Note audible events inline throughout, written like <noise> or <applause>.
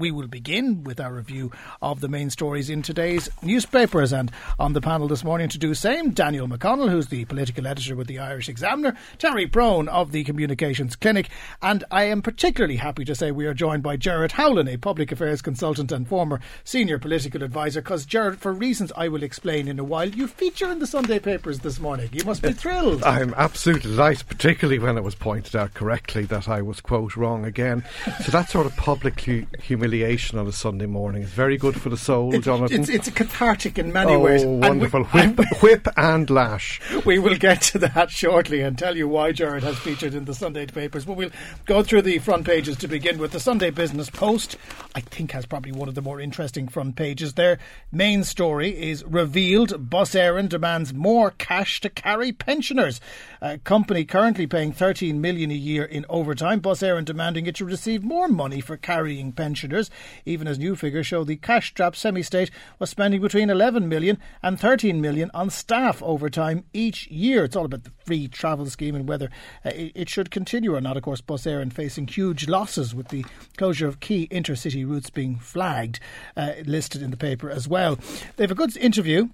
we will begin with our review of the main stories in today's newspapers. And on the panel this morning to do the same, Daniel McConnell, who's the political editor with the Irish Examiner, Terry Prone of the Communications Clinic, and I am particularly happy to say we are joined by Gerard Howlin, a public affairs consultant and former senior political advisor. Because, Gerard, for reasons I will explain in a while, you feature in the Sunday papers this morning. You must be thrilled. I'm absolutely delighted, particularly when it was pointed out correctly that I was, quote, wrong again. So that sort of public hu- humiliation on a Sunday morning It's very good for the soul, Jonathan. It's, it's a cathartic in many oh, ways. And we- wonderful. whip, whip and lash. <laughs> We will get to that shortly and tell you why Gerard has featured in the Sunday papers. But we'll go through the front pages to begin with. The Sunday Business Post, I think, has probably one of the more interesting front pages. Their main story is revealed Bus Éireann demands more cash to carry pensioners. A company currently paying 13 million a year in overtime. Bus Éireann demanding it should receive more money for carrying pensioners, even as new figures show the cash-strapped semi-state was spending between 11 million and 13 million on staff overtime each year. It's all about the free travel scheme and whether uh, it, it should continue or not. Of course, Bus Éireann facing huge losses with the closure of key intercity routes being flagged, uh, listed in the paper as well. They have a good interview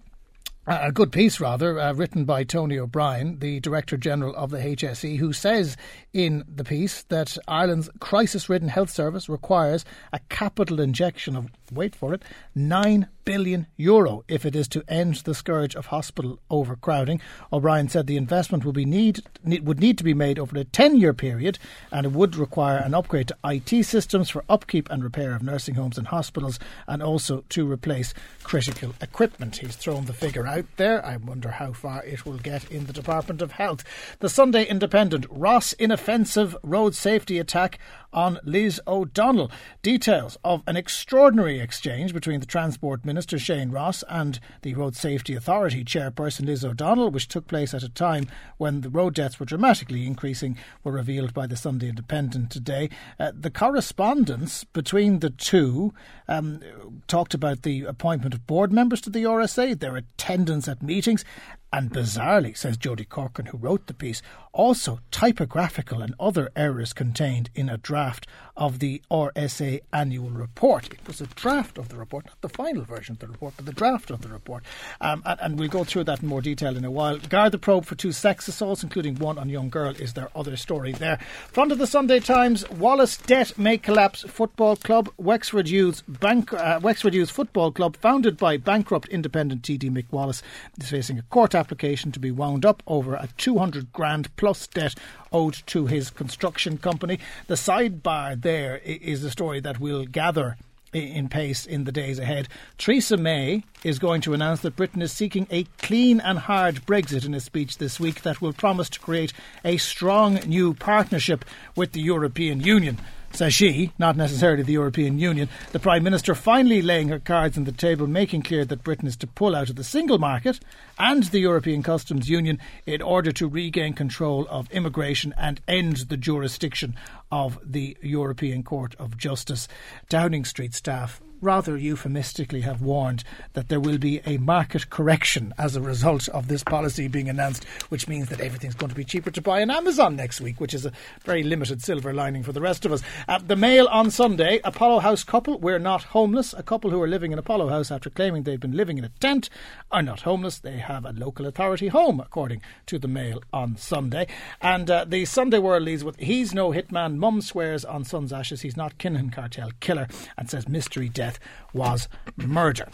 a good piece, rather, uh, written by Tony O'Brien, the Director General of the HSE, who says in the piece that Ireland's crisis ridden health service requires a capital injection of, wait for it, 9 billion euro if it is to end the scourge of hospital overcrowding. O'Brien said the investment would, be need, need, would need to be made over a 10 year period and it would require an upgrade to IT systems for upkeep and repair of nursing homes and hospitals and also to replace critical equipment. He's thrown the figure out there. I wonder how far it will get in the Department of Health. The Sunday Independent Ross inoffensive road safety attack on Liz O'Donnell. Details of an extraordinary exchange between the Transport Minister Shane Ross and the Road Safety Authority chairperson Liz O'Donnell, which took place at a time when the road deaths were dramatically increasing, were revealed by the Sunday Independent today. Uh, the correspondence between the two um, talked about the appointment of board members to the RSA, their attendance at meetings, and bizarrely, says Jody Corcoran, who wrote the piece, also typographical and other errors contained in a draft of the RSA annual report. It was a draft of the report, not the final version of the report, but the draft of the report. Um, and, and we'll go through that in more detail in a while. Guard the probe for two sex assaults, including one on young girl, is their other story there. Front of the Sunday Times, Wallace debt may collapse football club. Wexford Youth, bank, uh, Wexford Youth Football Club, founded by bankrupt independent TD Mick Wallace, is facing a court application to be wound up over a 200 grand plus debt owed to his construction company. The sidebar there is a story that we'll gather in pace in the days ahead. Theresa May is going to announce that Britain is seeking a clean and hard Brexit in a speech this week that will promise to create a strong new partnership with the European Union. Says she, not necessarily the European Union. The Prime Minister finally laying her cards on the table, making clear that Britain is to pull out of the single market and the European Customs Union in order to regain control of immigration and end the jurisdiction of the European Court of Justice. Downing Street staff rather euphemistically have warned that there will be a market correction as a result of this policy being announced, which means that everything's going to be cheaper to buy on Amazon next week, which is a very limited silver lining for the rest of us. Uh, the Mail on Sunday, Apollo House couple, we're not homeless. A couple who are living in Apollo House after claiming they've been living in a tent are not homeless. They have a local authority home, according to the Mail on Sunday. And uh, the Sunday World leads with He's no hitman. Mum swears on son's ashes he's not Kinahan cartel killer and says mystery death was murder.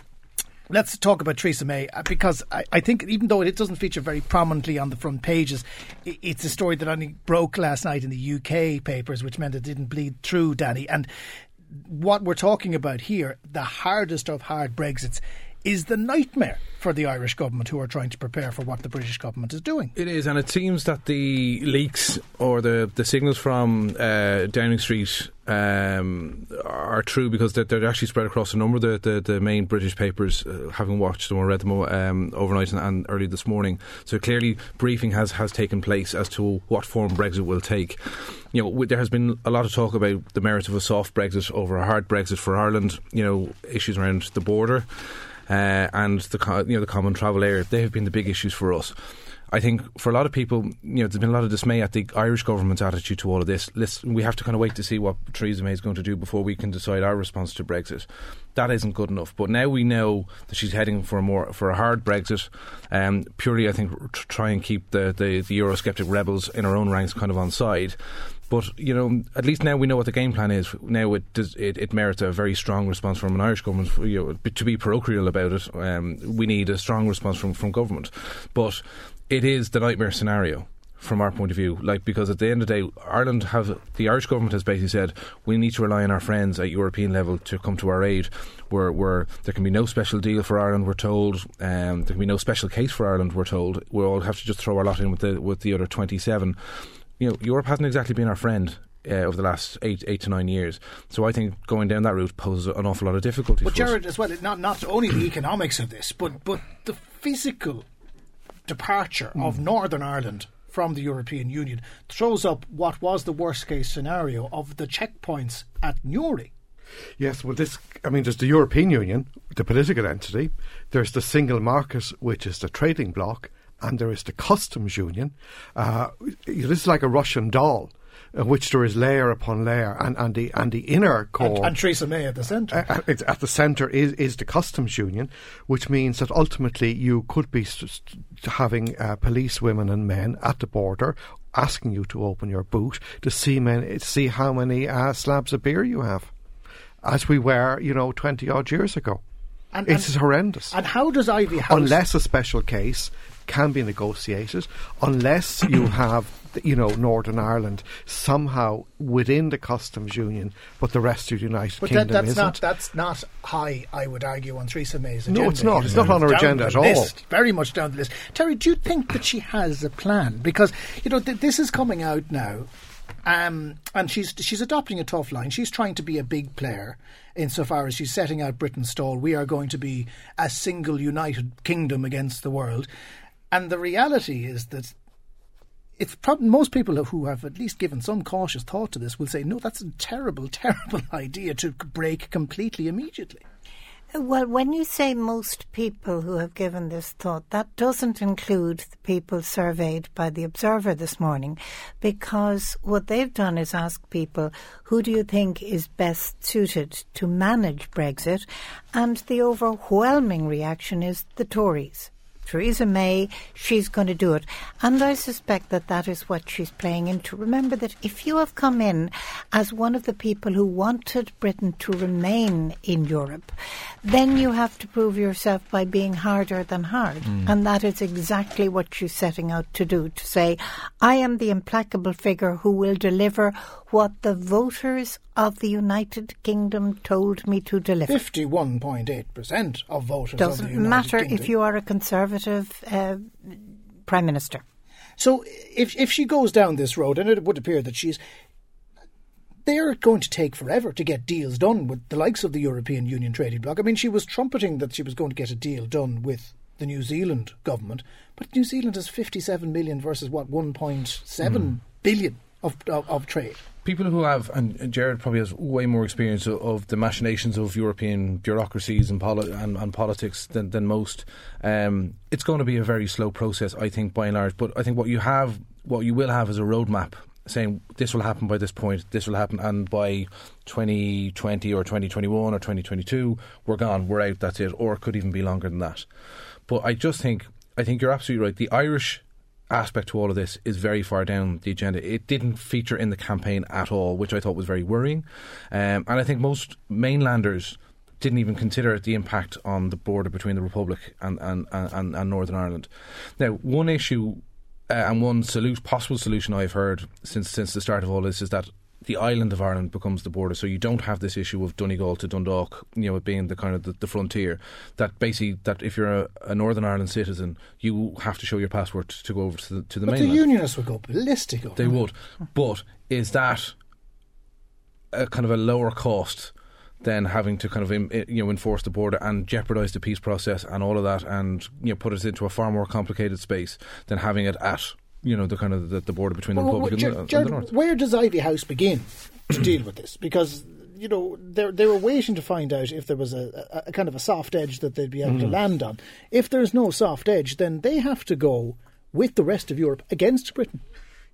Let's talk about Theresa May uh, because I, I think even though it doesn't feature very prominently on the front pages, it's a story that only broke last night in the UK papers, which meant it didn't bleed through, Danny. And what we're talking about here, the hardest of hard Brexits, is the nightmare for the Irish government who are trying to prepare for what the British government is doing. It is, and it seems that the leaks or the, the signals from uh, Downing Street um, are true because they're, they're actually spread across a number of the, the, the main British papers, uh, having watched them or read them um, overnight and, and early this morning. So clearly, briefing has, has taken place as to what form Brexit will take. You know, there has been a lot of talk about the merits of a soft Brexit over a hard Brexit for Ireland. You know, issues around the border uh, and the you know the common travel area. They have been the big issues for us. I think for a lot of people, you know, there's been a lot of dismay at the Irish government's attitude to all of this. Listen, we have to kind of wait to see what Theresa May is going to do before we can decide our response to Brexit. That isn't good enough. But now we know that she's heading for a more for a hard Brexit. Um, purely, I think, to try and keep the, the the Eurosceptic rebels in our own ranks kind of on side. But you know, at least now we know what the game plan is. Now it does, it, it merits a very strong response from an Irish government. You know, to be parochial about it, um, we need a strong response from from government. But it is the nightmare scenario from our point of view. Like because at the end of the day, Ireland have the Irish government has basically said we need to rely on our friends at European level to come to our aid. Where where there can be no special deal for Ireland, we're told. Um, there can be no special case for Ireland, we're told. We'll all have to just throw our lot in with the with the other twenty seven you know, Europe hasn't exactly been our friend. Uh, over the last eight, eight to nine years, so I think going down that route poses an awful lot of difficulties. But Gerard, as well, not not only the economics of this, but but the physical departure mm. of Northern Ireland from the European Union throws up what was the worst case scenario of the checkpoints at Newry. Yes, well, this, I mean, there's the European Union, the political entity, there's the single market, which is the trading bloc, and there is the customs union. Uh, this is like a Russian doll. Which there is layer upon layer, and, and the and the inner core, and, and Theresa May at the centre. Uh, uh at the centre is is the customs union, which means that ultimately you could be st- having uh, police women and men at the border asking you to open your boot to see men, see how many uh, slabs of beer you have, as we were, you know, twenty odd years ago. And, it's and, horrendous. And how does Iveagh House? Unless a special case can be negotiated unless you <coughs> have you know Northern Ireland somehow within the customs union, but the rest of the United but Kingdom that, that's isn't. Not, that's not high, I would argue, on Theresa May's agenda. No, it's not. It's not on her agenda at all. very much down the list. Terry, do you think that she has a plan? Because you know th- this is coming out now. Um, and she's she's adopting a tough line. She's trying to be a big player insofar as she's setting out Britain's stall. We are going to be a single united kingdom against the world. And the reality is that it's probably most people who have at least given some cautious thought to this will say, no, that's a terrible, <laughs> terrible idea to break completely immediately. Well, when you say most people who have given this thought, that doesn't include the people surveyed by the Observer this morning, because what they've done is ask people, who do you think is best suited to manage Brexit? And the overwhelming reaction is the Tories. Theresa May, she's going to do it. And I suspect that that is what she's playing into. Remember that if you have come in as one of the people who wanted Britain to remain in Europe, then you have to prove yourself by being harder than hard. Mm. And that is exactly what she's setting out to do to say, I am the implacable figure who will deliver what the voters of the United Kingdom told me to deliver. 51.8% of voters Doesn't of matter Kingdom. if you are a Conservative uh, Prime Minister. So if, if she goes down this road, and it would appear that she's they're going to take forever to get deals done with the likes of the European Union trading bloc. I mean, she was trumpeting that she was going to get a deal done with the New Zealand government, but New Zealand has 57 million versus what 1.7 mm. billion of, of, of trade people who have, and Gerard probably has way more experience of, of the machinations of European bureaucracies and, poli- and, and politics than, than most. Um, it's going to be a very slow process, I think, by and large. But I think what you have, what you will have, is a roadmap saying this will happen by this point, this will happen, and by 2020 or 2021 or 2022, we're gone, we're out, that's it, or it could even be longer than that. But I just think, I think you're absolutely right. The Irish aspect to all of this is very far down the agenda. It didn't feature in the campaign at all, which I thought was very worrying. Um, and I think most mainlanders didn't even consider the impact on the border between the Republic and, and, and, and Northern Ireland. Now, one issue uh, and one solu- possible solution I've heard since since the start of all this is that the island of Ireland becomes the border, so you don't have this issue of Donegal to Dundalk, you know, it being the kind of the, the frontier. That basically, that if you're a, a, Northern Ireland citizen, you have to show your passport to go over to the, to the but mainland. the Unionists would go ballistic. They would, but is that a kind of a lower cost? than having to kind of you know enforce the border and jeopardize the peace process and all of that, and you know put us into a far more complicated space than having it at you know the kind of the, the border between the well, Republic well, and, the, and the North. Where does Iveagh House begin to deal with this? Because you know they they were waiting to find out if there was a, a, a kind of a soft edge that they'd be able mm. to land on. If there's no soft edge, then they have to go with the rest of Europe against Britain.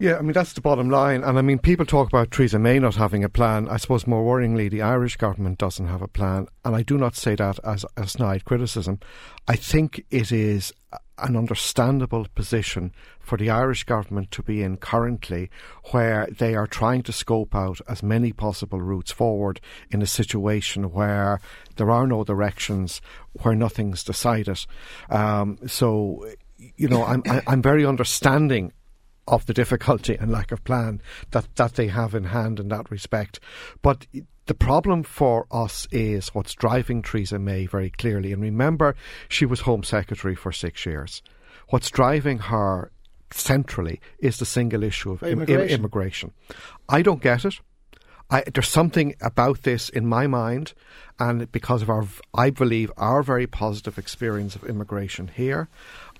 Yeah, I mean, that's the bottom line. And I mean, people talk about Theresa May not having a plan. I suppose more worryingly, the Irish government doesn't have a plan. And I do not say that as a snide criticism. I think it is an understandable position for the Irish government to be in currently, where they are trying to scope out as many possible routes forward in a situation where there are no directions, where nothing's decided. Um, so, you know, I'm I'm very understanding of the difficulty and lack of plan that, that they have in hand in that respect. But the problem for us is what's driving Theresa May very clearly. And remember, she was Home Secretary for six years. What's driving her centrally is the single issue of immigration. Im- immigration. I don't get it. I, there's something about this in my mind, and because of our, I believe, our very positive experience of immigration here,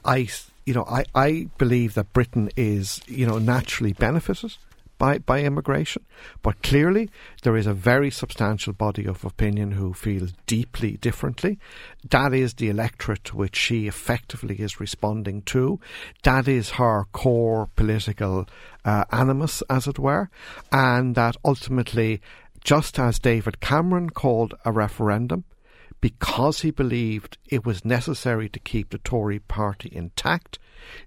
I you know, I, I believe that Britain is, you know, naturally benefited by, by immigration. But clearly, there is a very substantial body of opinion who feels deeply differently. That is the electorate to which she effectively is responding to. That is her core political uh, animus, as it were. And that ultimately, just as David Cameron called a referendum, because he believed it was necessary to keep the Tory party intact,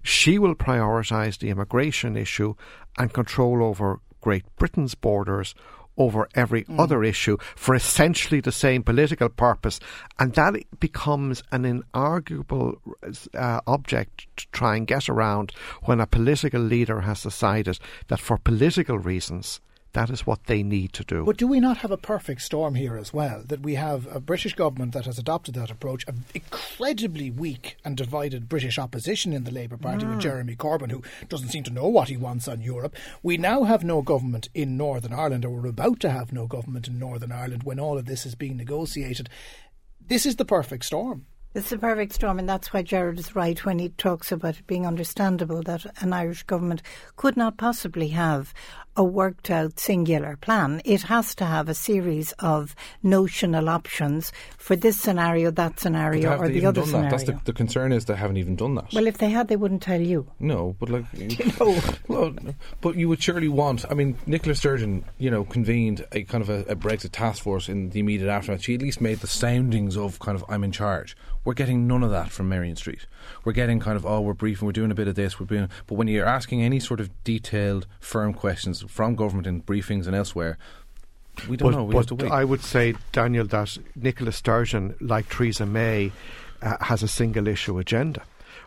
she will prioritise the immigration issue and control over Great Britain's borders over every mm. other issue for essentially the same political purpose. And that becomes an inarguable uh, object to try and get around when a political leader has decided that for political reasons, that is what they need to do. But do we not have a perfect storm here as well? That we have a British government that has adopted that approach, an incredibly weak and divided British opposition in the Labour Party mm. with Jeremy Corbyn, who doesn't seem to know what he wants on Europe. We now have no government in Northern Ireland, or we're about to have no government in Northern Ireland when all of this is being negotiated. This is the perfect storm. It's the perfect storm, and that's why Gerard is right when he talks about it being understandable that an Irish government could not possibly have a worked out singular plan. It has to have a series of notional options for this scenario, that scenario, or the other scenario. That's the, the, concern is they haven't even done that. Well, if they had, they wouldn't tell you. No, but like, <laughs> you know, <laughs> well, but you would surely want. I mean, Nicola Sturgeon, you know, convened a kind of a, a Brexit task force in the immediate aftermath. She at least made the soundings of kind of I'm in charge. We're getting none of that from Merrion Street. We're getting kind of oh, we're briefing, we're doing a bit of this, we're doing. But when you're asking any sort of detailed, firm questions from government in briefings and elsewhere, we don't but, know. We have to wait. I would say, Daniel, that Nicola Sturgeon, like Theresa May, uh, has a single issue agenda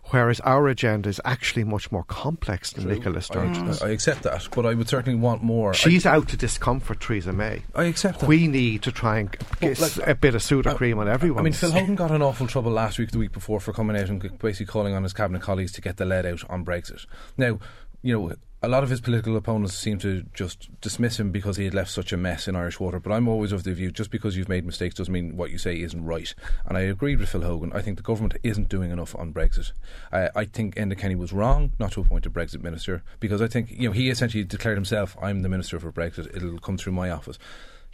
whereas our agenda is actually much more complex than True. Nicola Sturgeon's. I, I, accept that, but I would certainly want more. She's I, out to discomfort Theresa May. I accept that. We need to try and get like, a bit of Sudocrem on everyone. I mean, Phil Hogan got in awful trouble last week, the week before, for coming out and basically calling on his cabinet colleagues to get the lead out on Brexit. Now, you know, a lot of his political opponents seem to just dismiss him because he had left such a mess in Irish water. But I'm always of the view just because you've made mistakes doesn't mean what you say isn't right. And I agreed with Phil Hogan. I think the government isn't doing enough on Brexit. Uh, I think Enda Kenny was wrong not to appoint a Brexit minister because I think you know he essentially declared himself, "I'm the minister for Brexit. It'll come through my office."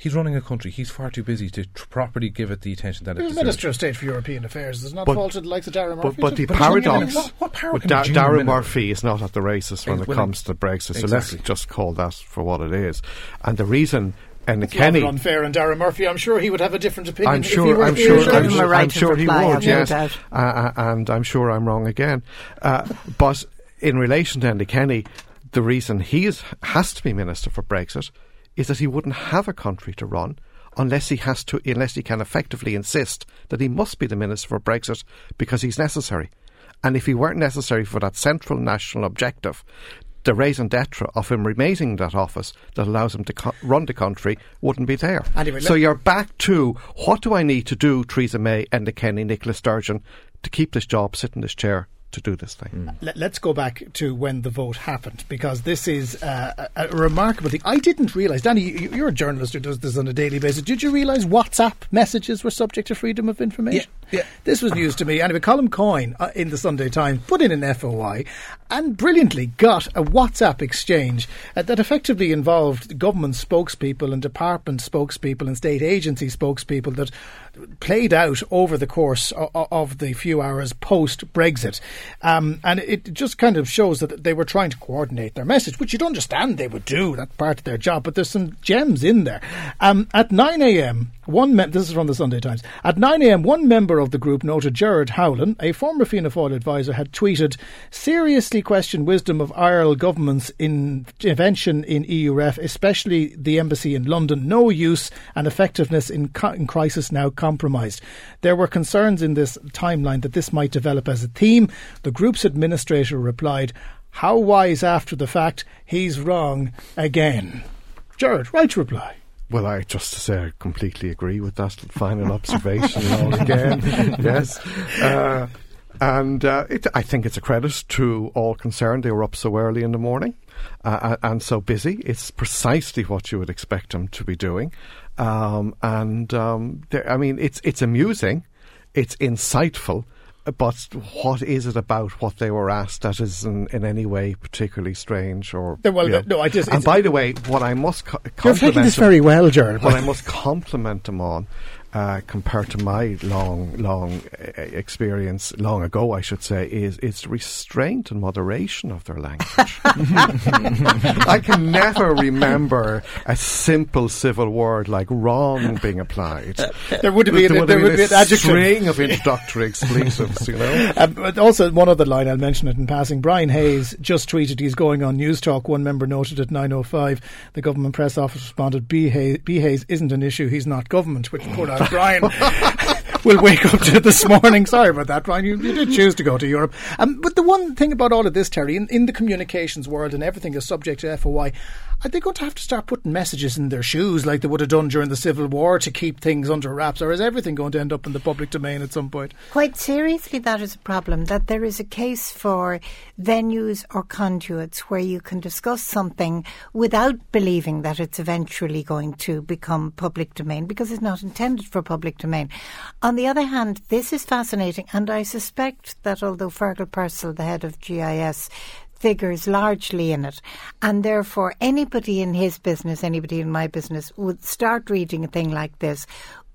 He's running a country. He's far too busy to tr- properly give it the attention that it deserves. Minister of State for European Affairs is not but, faulted like the Dara Murphy. But, but the but paradox, what, what power but da- Dara Murphy is not at the races when it comes to Brexit. So let's just call that for what it is. And the reason and it's Kenny unfair and Dara Murphy. I'm sure he would have a different opinion. I'm sure. I'm sure. I'm, sure, right I'm sure he would. Yes, uh, uh, and I'm sure I'm wrong again. Uh, but in relation to Enda Kenny, the reason he is, has to be minister for Brexit is that he wouldn't have a country to run unless he has to, unless he can effectively insist that he must be the minister for Brexit because he's necessary. And if he weren't necessary for that central national objective, the raison d'etre of him remaining in that office that allows him to co- run the country wouldn't be there. Anyway, so you're back to what do I need to do, Theresa May, Enda Kenny, Nicola Sturgeon, to keep this job, sit in this chair to do this thing. Mm. Let, us go back to when the vote happened because this is uh, a, a, remarkable thing. I didn't realise, Danny, you, are a journalist who does this on a daily basis. Did you realise WhatsApp messages were subject to freedom of information? Yeah. This was news to me. Anyway, Colin Coyle uh, in the Sunday Times put in an FOI and brilliantly got a WhatsApp exchange uh, that effectively involved government spokespeople and department spokespeople and state agency spokespeople that played out over the course of, of the few hours post Brexit. Um, and it just kind of shows that they were trying to coordinate their message, which you'd understand they would do. That's part of their job. But there's some gems in there. Um, at 9 a.m., one this is from the Sunday Times. At 9 a.m., one member of the group noted Gerard Howlin, a former Fianna Fáil advisor, had tweeted, seriously question wisdom of Ireland government's intervention in EUREF, especially the embassy in London. No use and effectiveness in, co- in crisis now compromised. There were concerns in this timeline that this might develop as a theme. The group's administrator replied, how wise after the fact, he's wrong again. Gerard, right reply. Well, I just to say I completely agree with that final observation again. <laughs> yes. Uh, and uh, it, I think it's a credit to all concerned. They were up so early in the morning uh, and so busy. It's precisely what you would expect them to be doing. Um, and um, I mean, it's it's amusing, it's insightful, but what is it about what they were asked that is in, in any way particularly strange or well you know. no I just and by the way what I must co- you're taking this very well Gerard what I must compliment them on uh, compared to my long, long uh, experience, long ago, I should say, is is restraint and moderation of their language. <laughs> I can never remember a simple civil word like wrong being applied. There would be, there, there would be an adjective. string of introductory expletives, you know. Uh, <laughs> but also, one other line I'll mention it in passing. Brian Hayes just tweeted he's going on Newstalk. One member noted at 9:05, the government press office responded, "B Hayes, B Hayes isn't an issue. He's not government." Which out <laughs> Brian <laughs> will wake up to this morning. Sorry about that, Brian. You, you did choose to go to Europe. Um, but the one thing about all of this, Terry, in, in the communications world and everything is subject to FOI, are they going to have to start putting messages in their shoes like they would have done during the Civil War to keep things under wraps, or is everything going to end up in the public domain at some point? Quite seriously, that is a problem. That there is a case for venues or conduits where you can discuss something without believing that it's eventually going to become public domain because it's not intended for public domain. On the other hand, this is fascinating, and I suspect that although Fergal Purcell, the head of GIS, figures largely in it. And therefore, anybody in his business, anybody in my business, would start reading a thing like this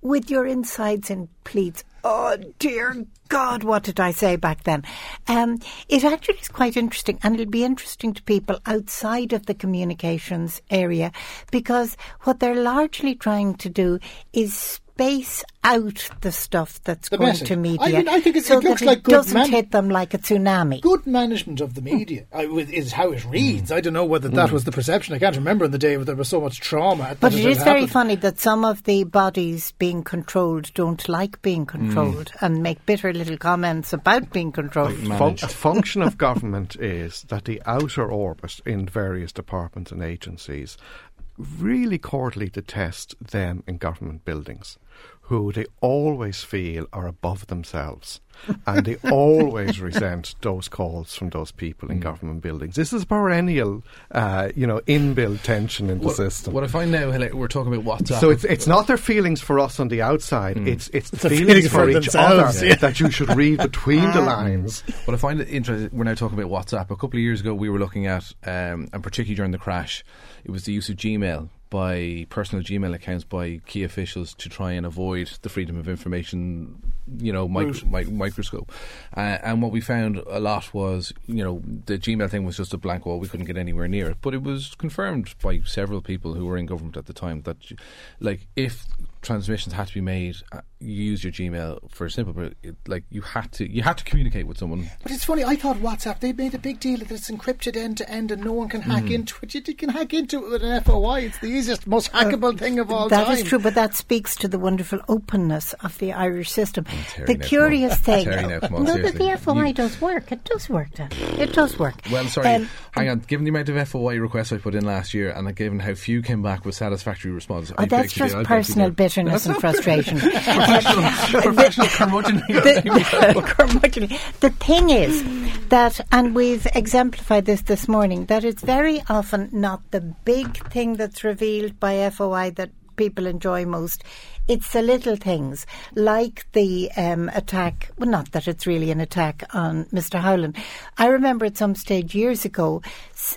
with your insides in pleats. Oh dear God, what did I say back then? Um, it actually is quite interesting, and it'll be interesting to people outside of the communications area because what they're largely trying to do is space out the stuff that's the going message. to media. I, mean, I think it, so it looks that like it good doesn't man- hit them like a tsunami. Good management of the media uh, is how it reads. I don't know whether that was the perception. I can't remember in the day where there was so much trauma. But that it had is very happened. funny that some of the bodies being controlled don't like being controlled and make bitter little comments about being controlled. Fun- a function of government <laughs> is that the outer orbit in various departments and agencies really cordially detest them in government buildings, who they always feel are above themselves. and they <laughs> always resent those calls from those people in government buildings. This is perennial, uh, you know, inbuilt tension in the What, system. what I find now, we're talking about WhatsApp. So it's it's not their feelings for us on the outside. It's it's, the feelings, feelings for, for each themselves, other yeah. that you should read between the <laughs> lines. What I find it interesting, we're now talking about WhatsApp. A couple of years ago, we were looking at, um, and particularly during the crash, it was the use of Gmail by personal Gmail accounts by key officials to try and avoid the freedom of information, you know, mic- mi- microscope. Uh, and what we found a lot was, you know, the Gmail thing was just a blank wall. We couldn't get anywhere near it. But it was confirmed by several people who were in government at the time that, like, if transmissions had to be made, uh, you use your Gmail for a simple, but it, like you had to, you had to communicate with someone. But it's funny. I thought WhatsApp they made a big deal that it's encrypted end to end and no one can hack into it. You can hack into it with an FOI. It's the easiest, most hackable thing of all That time. is true, but that speaks to the wonderful openness of the Irish system. The curious thing, Terry, now, come on, no, but the FOI You- does work. It does work. Dan. It does work. Well, sorry, Um, hang on. Given the amount of FOI requests I put in last year, and given how few came back with satisfactory responses, Oh, I that's just differ. I beg to personal differ. Bitterness and frustration. <laughs> professional, professional curmudgeonly. the, <laughs> curmudgeonly. the thing is that, and we've exemplified this this morning, that it's very often not the big thing that's revealed by FOI that people enjoy most. It's the little things, like the um, attack. Well, not that it's really an attack on Mr. Howlin. I remember at some stage years ago,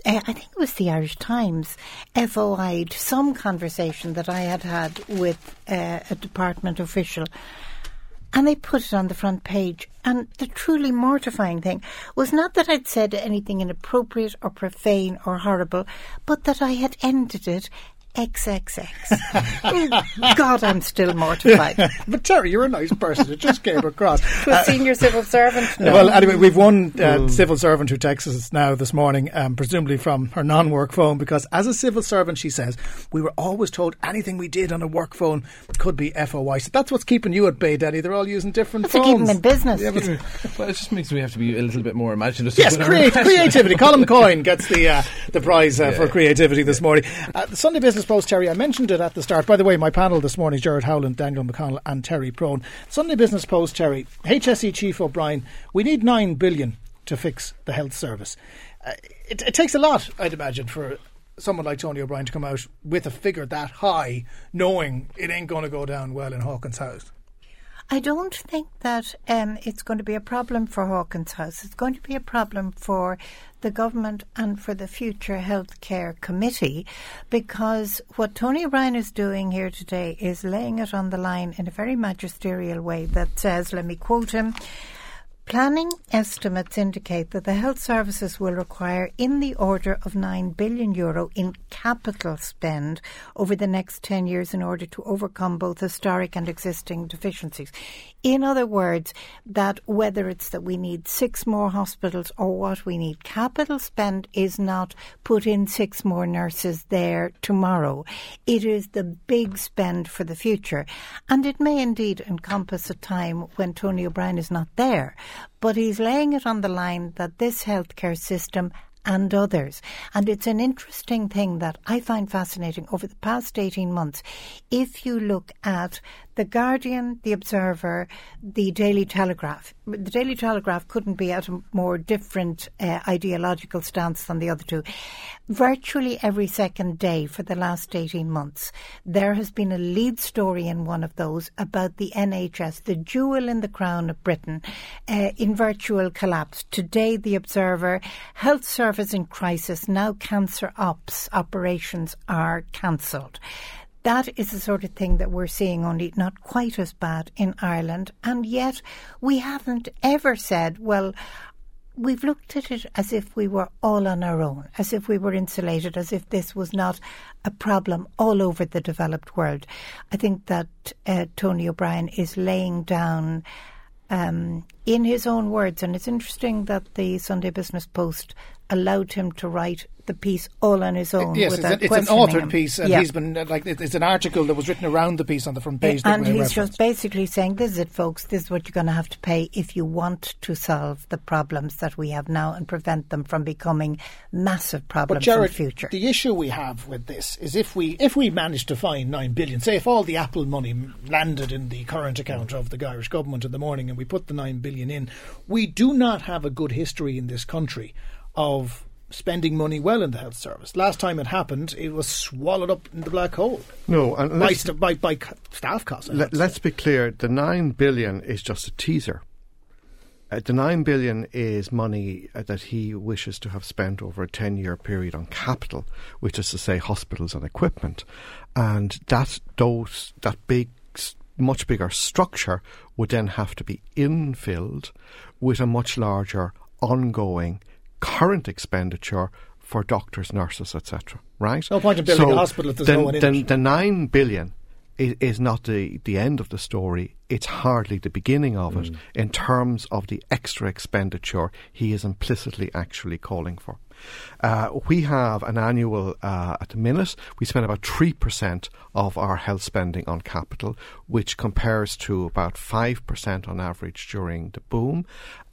uh, I think it was the Irish Times, FOI'd some conversation that I had had with uh, a department official and they put it on the front page. And the truly mortifying thing was not that I'd said anything inappropriate or profane or horrible, but that I had ended it XXX. God, I'm still mortified. <laughs> but Terry, you're a nice person. It just came across. <laughs> to a uh, senior civil servant. No. Well, anyway, we've one uh, mm. civil servant who texts us now this morning, um, presumably from her non-work phone, because as a civil servant, she says we were always told anything we did on a work phone could be FOI. So that's what's keeping you at bay, Daddy. They're all using different that's phones. To keep them in business. Yeah, <laughs> well, it just means we have to be a little bit more imaginative. Yes, create, creativity. Colin Coyle gets the uh, the prize uh, yeah. for creativity this morning. Uh, the Sunday Business Post, Terry. I mentioned it at the start. By the way, my panel this morning Gerard Howlin, Daniel McConnell, and Terry Prone. Sunday Business Post, Terry. HSE Chief O'Brien, we need nine billion to fix the health service. Uh, it, it takes a lot, I'd imagine, for someone like Tony O'Brien to come out with a figure that high, knowing it ain't going to go down well in Hawkins House. I don't think that um, it's going to be a problem for Hawkins House. It's going to be a problem for the government and for the future healthcare committee because what Tony Ryan is doing here today is laying it on the line in a very magisterial way that says, let me quote him, Planning estimates indicate that the health services will require in the order of 9 billion euro in capital spend over the next 10 years in order to overcome both historic and existing deficiencies. In other words, that whether it's that we need six more hospitals or what we need, capital spend is not put in six more nurses there tomorrow. It is the big spend for the future. And it may indeed encompass a time when Tony O'Brien is not there, but he's laying it on the line that this healthcare system and others. And it's an interesting thing that I find fascinating over the past 18 months. If you look at the Guardian, The Observer, The Daily Telegraph. The Daily Telegraph couldn't be at a more different uh, ideological stance than the other two. Virtually every second day for the last 18 months, there has been a lead story in one of those about the NHS, the jewel in the crown of Britain, uh, in virtual collapse. Today, The Observer, health service in crisis, now cancer ops operations are cancelled. That is the sort of thing that we're seeing, only not quite as bad in Ireland. And yet we haven't ever said, well, we've looked at it as if we were all on our own, as if we were insulated, as if this was not a problem all over the developed world. I think that uh, Tony O'Brien is laying down. Um, in his own words, and it's interesting that the Sunday Business Post allowed him to write the piece all on his own. Yes, it's, a, it's an authored him. piece, and yeah. he's been like it's an article that was written around the piece on the front page. and he's just basically saying, "This is it, folks. This is what you're going to have to pay if you want to solve the problems that we have now and prevent them from becoming massive problems Gerard, in the future." The issue we have with this is if we if we manage to find nine billion, say if all the Apple money landed in the current account of the Irish government in the morning, and we put the nine billion in, we do not have a good history in this country of spending money well in the health service. Last time it happened, it was swallowed up in the black hole. No, and by, st- by, by, staff costs. Let, us be clear: the nine billion is just a teaser. Uh, the nine billion is money uh, that he wishes to have spent over a ten-year period on capital, which is to say hospitals and equipment, and that those that big, much bigger structure would then have to be infilled with a much larger ongoing current expenditure for doctors, nurses, etc. Right? No point in building so a hospital if there's the, no one in the, it. The nine billion is, is not the, the end of the story. It's hardly the beginning of mm. it in terms of the extra expenditure he is implicitly actually calling for. Uh, we have an annual, uh, at the minute, we spend about 3% of our health spending on capital, which compares to about 5% on average during the boom.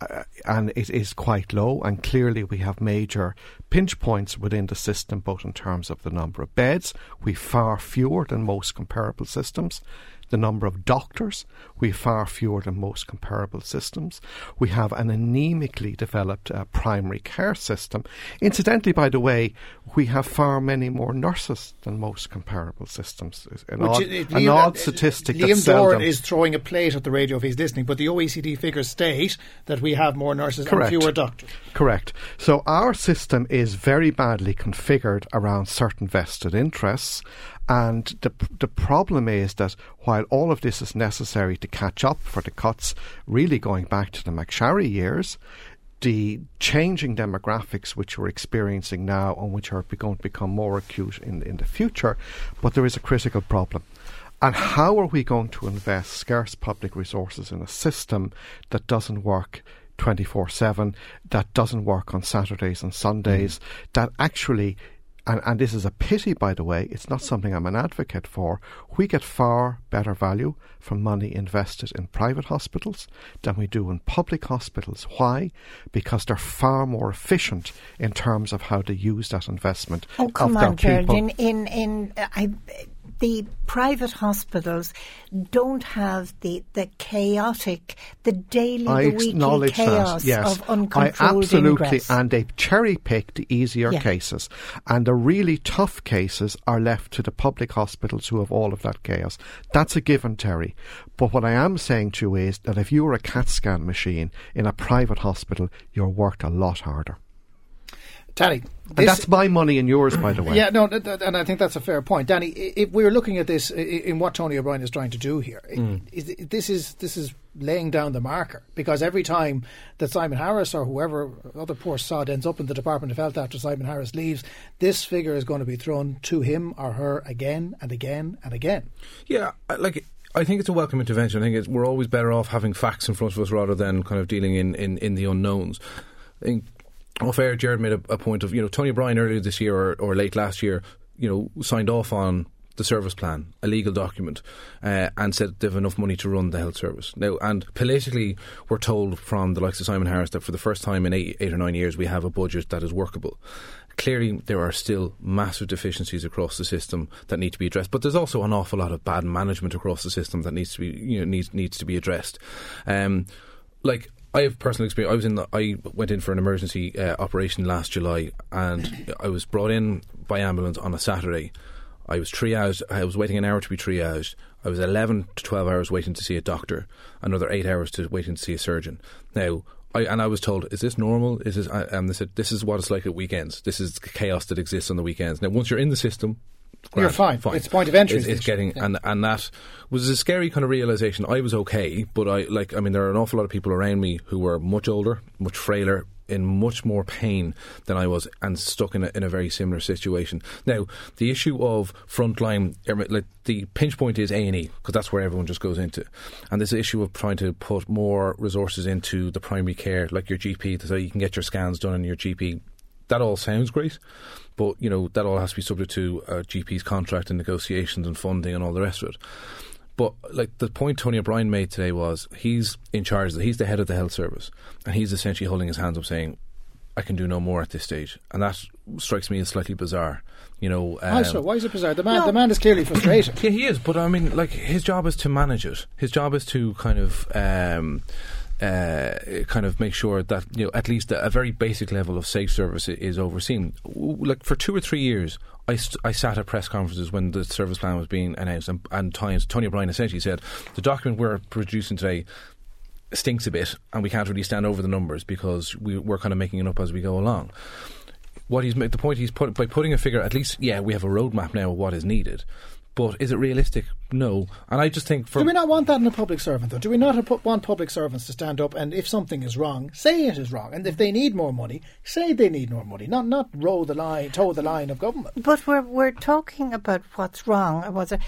Uh, and it is quite low, and clearly we have major pinch points within the system, both in terms of the number of beds, we far fewer than most comparable systems the number of doctors. We have far fewer than most comparable systems. We have an anemically developed uh, primary care system. Incidentally, by the way, we have far many more nurses than most comparable systems. An, odd, an odd statistic. Liam Doran is throwing a plate at the radio if he's listening, but the OECD figures state that we have more nurses Correct. and fewer doctors. Correct. So our system is very badly configured around certain vested interests. And the the problem is that while all of this is necessary to catch up for the cuts, really going back to the MacSharry years, the changing demographics which we're experiencing now and which are going to become more acute in in the future, but there is a critical problem. And how are we going to invest scarce public resources in a system that doesn't work 24 7, that doesn't work on Saturdays and Sundays, mm. that actually and, and this is a pity, by the way, it's not something I'm an advocate for. We get far better value from money invested in private hospitals than we do in public hospitals. Why? Because they're far more efficient in terms of how to use that investment. Oh, come on, Gerard. In, in, in, I, the private hospitals don't have the, the chaotic, the daily, I the weekly chaos that, yes. of uncontrolled I absolutely, ingress. and they cherry pick the easier yeah. cases, and the really tough cases are left to the public hospitals who have all of that chaos. That's a given, Terry. But what I am saying to you is that if you were a CAT scan machine in a private hospital, you're worked a lot harder. Danny. and that's my money and yours, by the <clears throat> way. Yeah, no, and I think that's a fair point, Danny. If we're looking at this in what Tony O'Brien is trying to do here, mm. this is this is laying down the marker because every time that Simon Harris or whoever other poor sod ends up in the Department of Health after Simon Harris leaves, this figure is going to be thrown to him or her again and again and again. Yeah, like I think it's a welcome intervention. I think we're always better off having facts in front of us rather than kind of dealing in, in, in the unknowns. I think off air, Gerard made a, a, point of, you know, Tony O'Brien earlier this year or, or late last year, you know, signed off on the service plan, a legal document, uh, and said they have enough money to run the health service. Now, and politically, we're told from the likes of Simon Harris that for the first time in eight, eight or nine years, we have a budget that is workable. Clearly, there are still massive deficiencies across the system that need to be addressed, but there's also an awful lot of bad management across the system that needs to be, you know, needs needs to be addressed. Um, like I have personal experience. I was in. The, I went in for an emergency uh, operation last July, and I was brought in by ambulance on a Saturday. I was triaged. I was waiting an hour to be triaged. I was eleven to twelve hours waiting to see a doctor. Another eight hours to waiting to see a surgeon. Now, I, and I was told, "Is this normal? Is this?" And they said, "This is what it's like at weekends. This is chaos that exists on the weekends." Now, once you're in the system, Grand, You're fine. fine. It's point of entry. It's, it's getting yeah. and and that was a scary kind of realization. I was okay, but I like. I mean, there are an awful lot of people around me who were much older, much frailer, in much more pain than I was and stuck in a, in a very similar situation. Now, the issue of frontline, like the pinch point is A and E because that's where everyone just goes into, and this issue of trying to put more resources into the primary care, like your GP, so you can get your scans done in your GP. That all sounds great, but you know that all has to be subject to a GP's contract and negotiations and funding and all the rest of it. But like the point Tony O'Brien made today was he's in charge. He's the head of the health service, and he's essentially holding his hands up, saying, "I can do no more at this stage," and that strikes me as slightly bizarre. You know, um, why so? Why is it bizarre? The man, no. the man is clearly frustrated. <coughs> yeah, he is. But I mean, like his job is to manage it. His job is to kind of. Um, uh, kind of make sure that you know at least a, very basic level of safe service is overseen. Like for two or three years, I, st- I sat at press conferences when the service plan was being announced, and, and Tony, Tony O'Brien essentially said the document we're producing today stinks a bit, and we can't really stand over the numbers because we, we're kind of making it up as we go along what he's made the point he's put by putting a figure at least yeah we have a roadmap now of what is needed but is it realistic? No. And I just think for. Do we not want that in a public servant, though? Do we not want public servants to stand up and if something is wrong, say it is wrong? And if they need more money, say they need more money, not not row the line, toe the line of government. But we're, we're talking about what's wrong. Was it?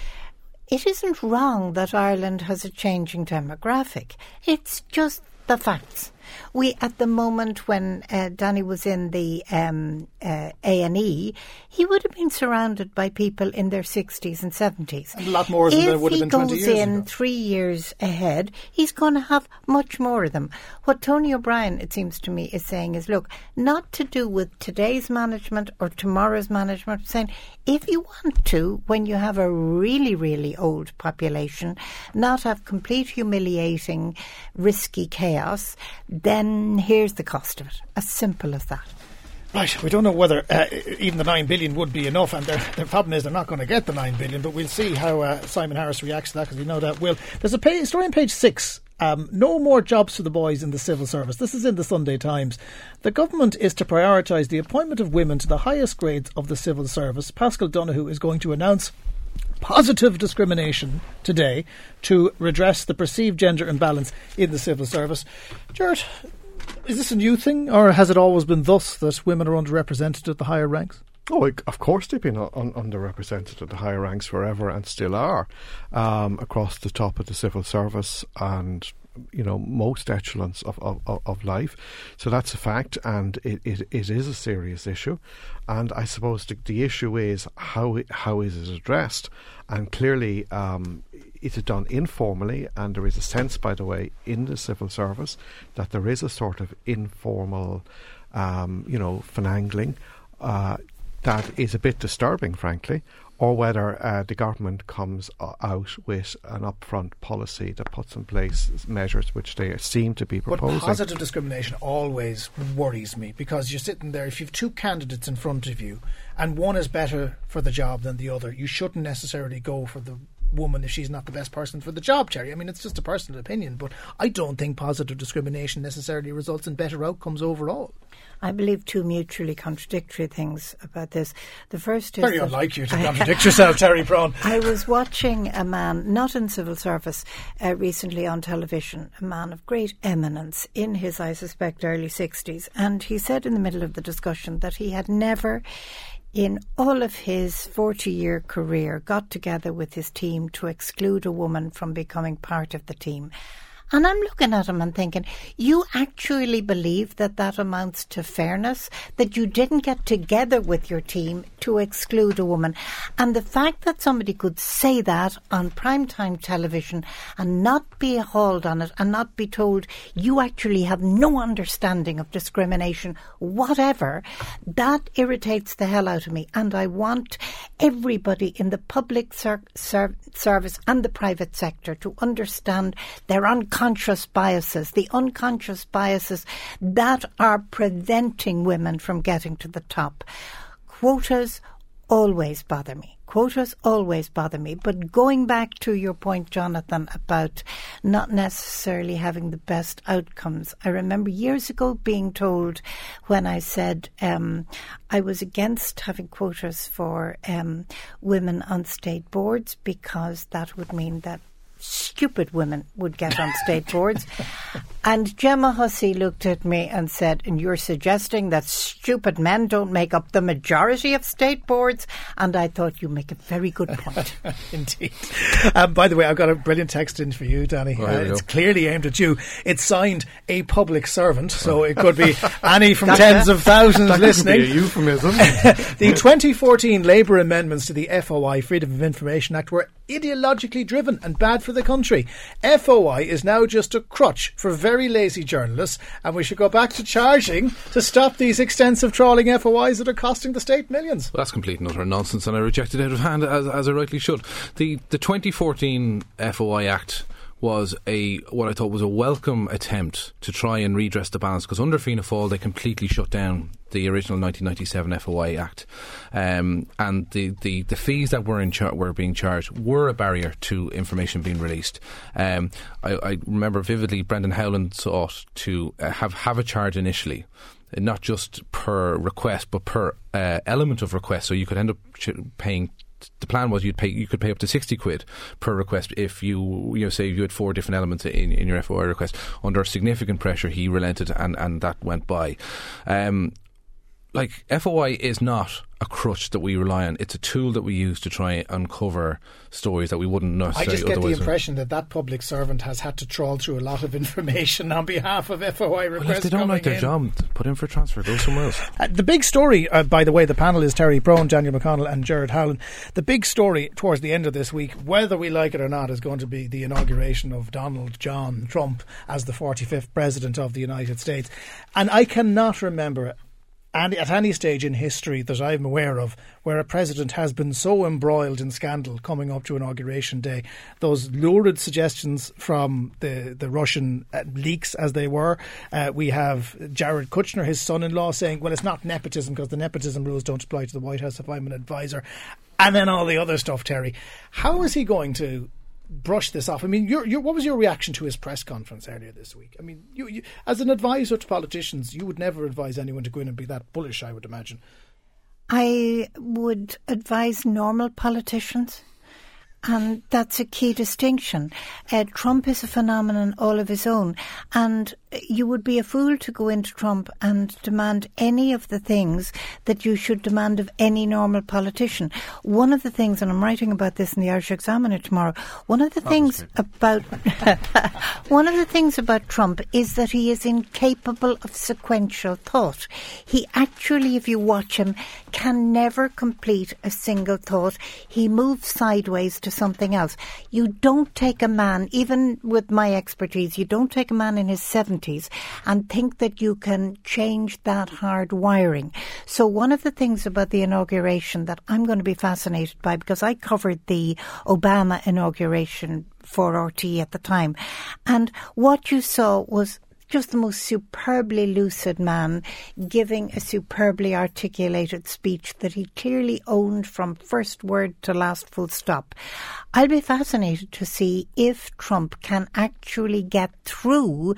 It isn't wrong that Ireland has a changing demographic. It's just the facts. We at the moment when uh, Danny was in the um, uh, A and E, he would have been surrounded by people in their sixties and seventies. A lot more than if there would have been 20 he goes in ago. three years ahead, he's going to have much more of them. What Tony O'Brien, it seems to me, is saying is, look, not to do with today's management or tomorrow's management. Saying if you want to, when you have a really, really old population, not have complete humiliating, risky chaos, then here's the cost of it. As simple as that. Right, we don't know whether uh, even the nine billion would be enough, and their problem is they're not going to get the nine billion. But we'll see how uh, Simon Harris reacts to that because we know that will. There's a page, story on page six. Um, no more jobs for the boys in the civil service. This is in the Sunday Times. The government is to prioritise the appointment of women to the highest grades of the civil service. Paschal Donohoe is going to announce positive discrimination today to redress the perceived gender imbalance in the civil service. Gerard, is this a new thing, or has it always been thus that women are underrepresented at the higher ranks? Oh, of course they've been un- un- underrepresented at the higher ranks forever and still are um, across the top of the civil service and you know most echelons of, of, of- life. So that's a fact, and it, it, it is a serious issue. And I suppose the, the issue is how how is it addressed? And clearly, um, it is done informally, and there is a sense, by the way, in the civil service that there is a sort of informal, um, you know, finagling. Uh, that is a bit disturbing, frankly, or whether uh, the government comes uh, out with an upfront policy that puts in place measures which they seem to be proposing. But positive discrimination always worries me because you're sitting there, if you've two candidates in front of you and one is better for the job than the other, you shouldn't necessarily go for the woman if she's not the best person for the job, Terry. I mean, it's just a personal opinion, but I don't think positive discrimination necessarily results in better outcomes overall. I believe two mutually contradictory things about this. The first is Very unlike you to <laughs> contradict yourself, Terry Prone. <laughs> I was watching a man, not in civil service, uh, recently on television, a man of great eminence in his, I suspect, early 60s. And he said in the middle of the discussion that he had never, in all of his 40 year career, got together with his team to exclude a woman from becoming part of the team. And I'm looking at him and thinking, you actually believe that that amounts to fairness? That you didn't get together with your team to exclude a woman? And the fact that somebody could say that on primetime television and not be hauled on it and not be told you actually have no understanding of discrimination, whatever, that irritates the hell out of me. And I want everybody in the public ser- ser- service and the private sector to understand their unconscious biases, the unconscious biases that are preventing women from getting to the top. Quotas always bother me. Quotas always bother me. But going back to your point, Jonathan, about not necessarily having the best outcomes, I remember years ago being told when I said um, I was against having quotas for um, women on state boards because that would mean that stupid women would get on state boards. And Gemma Hussey looked at me and said, And you're suggesting that stupid men don't make up the majority of state boards? And I thought you make a very good point. <laughs> Indeed. Um, by the way, I've got a brilliant text in for you, Danny. Oh, Uh, it's go. clearly aimed at you. It's signed a public servant, so it could be <laughs> Annie from Gotcha. tens of thousands that could be a listening. euphemism. <laughs> The 2014 Labour amendments to the FOI Freedom of Information Act were ideologically driven and bad for the country. FOI is now just a crutch for very lazy journalists, and we should go back to charging to stop these extensive trawling FOIs that are costing the state millions. Well, that's complete and utter nonsense, and I reject it out of hand as, as I rightly should. The the 2014 FOI Act was a what I thought was a welcome attempt to try and redress the balance because under Fianna Fáil they completely shut down the original 1997 FOI Act, um, and the, the, the fees that were in char- were being charged were a barrier to information being released. Um, I, I remember vividly Brendan Howlin sought to uh, have have a charge initially uh, not just per request, but per uh, element of request. So you could end up ch- paying. The plan was you'd pay you could pay up to sixty quid per request if you you know say you had four different elements in, in your FOI request. Under significant pressure, he relented and, and that went by. Um, like FOI is not a crutch that we rely on. It's a tool that we use to try and uncover stories that we wouldn't necessarily. I just get the impression that that public servant has had to trawl through a lot of <laughs> information on behalf of FOI requests. well, if they don't like their in. job, put in for transfer, go somewhere else. Uh, the big story, uh, by the way, the panel is Terry Prone, Daniel McConnell, and Gerard Howlin. The big story towards the end of this week, whether we like it or not, is going to be the inauguration of Donald John Trump as the 45th President of the United States. And I cannot remember and at any stage in history that I'm aware of where a president has been so embroiled in scandal coming up to inauguration day. Those lurid suggestions from the, the Russian uh, leaks, as they were. Uh, we have Jared Kushner, his son in law, saying, well, it's not nepotism because the nepotism rules don't apply to the White House if I'm an advisor. And then all the other stuff, Terry. How is he going to brush this off. I mean, your, your, what was your reaction to his press conference earlier this week? I mean, you, you, as an advisor to politicians, you would never advise anyone to go in and be that bullish. I would imagine. I would advise normal politicians. And that's a key distinction. Uh, Trump is a phenomenon all of his own. And you would be a fool to go into Trump and demand any of the things that you should demand of any normal politician. One of the things, and I'm writing about this in the Irish Examiner tomorrow, one of the things about <laughs> one of the things about Trump is that he is incapable of sequential thought. He actually, if you watch him, can never complete a single thought. He moves sideways to something else. You don't take a man, even with my expertise, you don't take a man in his 70s and think that you can change that hard wiring. So one of the things about the inauguration that I'm going to be fascinated by, because I covered the Obama inauguration for RTÉ at the time, and what you saw was just the most superbly lucid man giving a superbly articulated speech that he clearly owned from first word to last full stop. I'll be fascinated to see if Trump can actually get through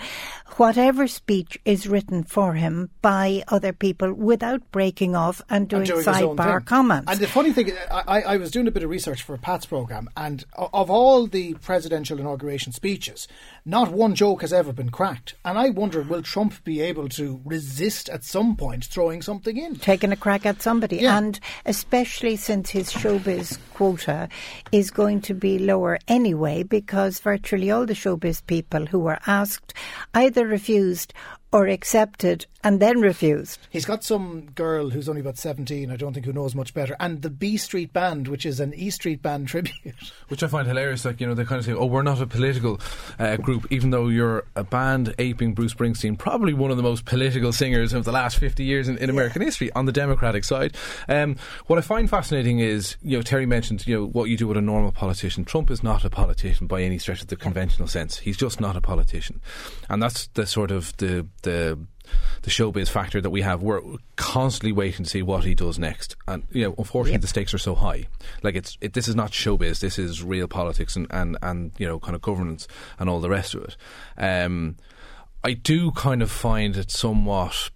whatever speech is written for him by other people without breaking off and doing, doing sidebar comments. And the funny thing, I, I was doing a bit of research for Pat's program, and of all the presidential inauguration speeches, not one joke has ever been cracked. And I wonder, will Trump be able to resist at some point throwing something in? taking a crack at somebody. Yeah. And especially since his showbiz quota is going to be lower anyway, because virtually all the showbiz people who were asked either refused or accepted and then refused. He's got some girl who's only about 17, I don't think, who knows much better, and the B Street Band, which is an E Street Band <laughs> tribute. Which I find hilarious. Like, you know, they kind of say, oh, we're not a political uh, group, even though you're a band aping Bruce Springsteen, probably one of the most political singers of the last 50 years in, in American history on the Democratic side. Um, what I find fascinating is, you know, Terry mentioned, you know, what you do with a normal politician. Trump is not a politician by any stretch of the conventional sense. He's just not a politician. And that's the sort of the, the, the showbiz factor that we have. We're constantly waiting to see what he does next, and you know, unfortunately, the stakes are so high. Like it's it, this is not showbiz. This is real politics and, and and you know, kind of governance and all the rest of it. Um, I do kind of find it somewhat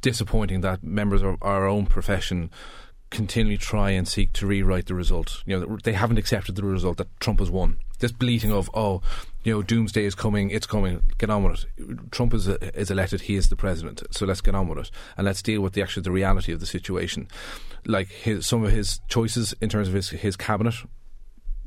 disappointing that members of our own profession continually try and seek to rewrite the result. You know, they haven't accepted the result that Trump has won. This bleating of, oh, you know, doomsday is coming, it's coming, get on with it. Trump is, is elected, he is the president, so let's get on with it. And let's deal with the actual, the reality of the situation. Like his, some of his choices in terms of his, his cabinet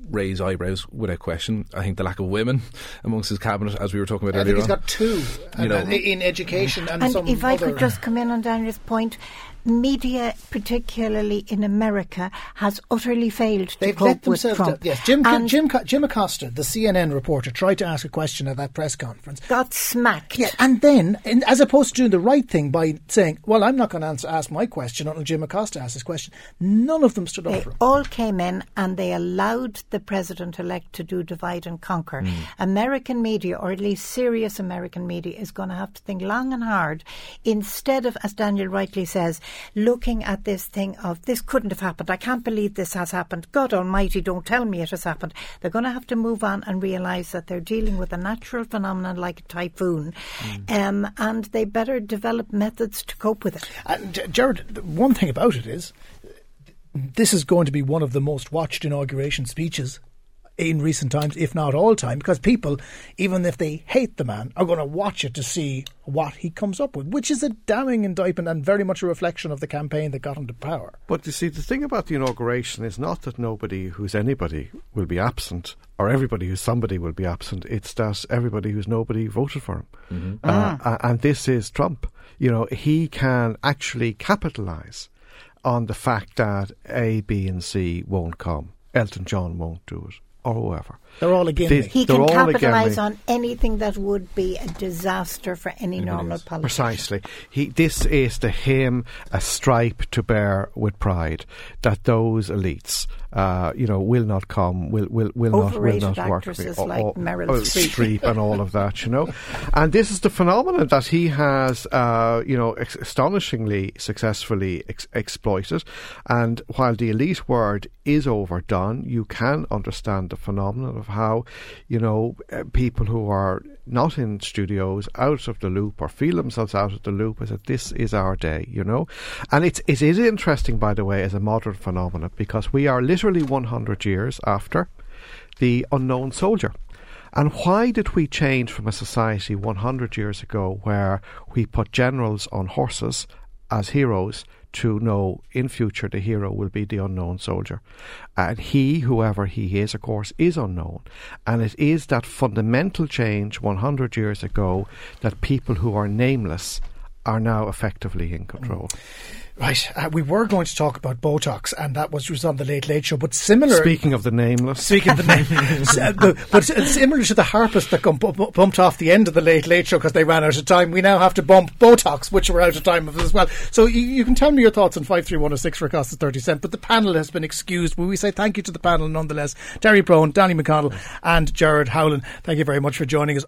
raise eyebrows without question. I think the lack of women <laughs> amongst his cabinet, as we were talking about I think earlier he's on. got two and, know- in education and, And some if I could just come in on Daniel's point, media, particularly in America, has utterly failed to They've cope let with themselves. Trump. down. Yes, Jim, and Jim, Jim Acosta, the CNN reporter, tried to ask a question at that press conference. got smacked. Yeah, and then, in, as opposed to doing the right thing by saying, "Well, I'm not going to ask my question until Jim Acosta asks his question," none of them stood up They for him. all came in and they allowed the president elect to do divide and conquer. Hmm. American media, or at least serious American media, is going to have to think long and hard instead of, as Daniel rightly says, looking at this thing of this couldn't have happened. I can't believe this has happened. God Almighty, don't tell me it has happened. They're going to have to move on and realise that they're dealing with a natural phenomenon like a typhoon, Hmm. um, and they better develop methods to cope with it. And J- Gerard, one thing about it is, this is going to be one of the most watched inauguration speeches in recent times, if not all time, because people, even if they hate the man, are going to watch it to see what he comes up with, which is a damning indictment and very much a reflection of the campaign that got him to power. But you see, the thing about the inauguration is not that nobody who's anybody will be absent or everybody who's somebody will be absent. It's that everybody who's nobody voted for him. Mm-hmm. Uh, ah. and this is Trump. You know, he can actually capitalise on the fact that A, B, and C won't come. Elton John won't do it or whoever. They're all against me. He can capitalise on anything that would be a disaster for any normal politician. Precisely. He, this is to him a stripe to bear with pride that those elites, uh, you know, will not come, will will will not will not work. With, like oh, Meryl Streep. and all of that, you know. <laughs> And this is the phenomenon that he has, uh, you know, ex- astonishingly successfully ex- exploited. And while the elite word is overdone, you can understand the phenomenon of how, you know, uh, people who are not in studios, out of the loop, or feel themselves out of the loop, is that this is our day, you know? And it's, it is interesting, by the way, as a modern phenomenon, because we are literally 100 years after the unknown soldier. And why did we change from a society 100 years ago where we put generals on horses as heroes to know in future the hero will be the unknown soldier. And he, whoever he is, of course, is unknown. And it is that fundamental change 100 years ago that people who are nameless are now effectively in control. Mm. Right, uh, we were going to talk about Botox, and that was, was on the Late Late Show. But similar, speaking of the nameless, speaking of the nameless, <laughs> uh, but similar to the harpist that got bumped off the end of the Late Late Show because they ran out of time, we now have to bump Botox, which we're out of time of as well. So you, you can tell me your thoughts on five three one zero oh six for a cost of thirty cent. But the panel has been excused. But we say thank you to the panel nonetheless. Terry Prone, Danny McConnell, and Gerard Howlin. Thank you very much for joining us.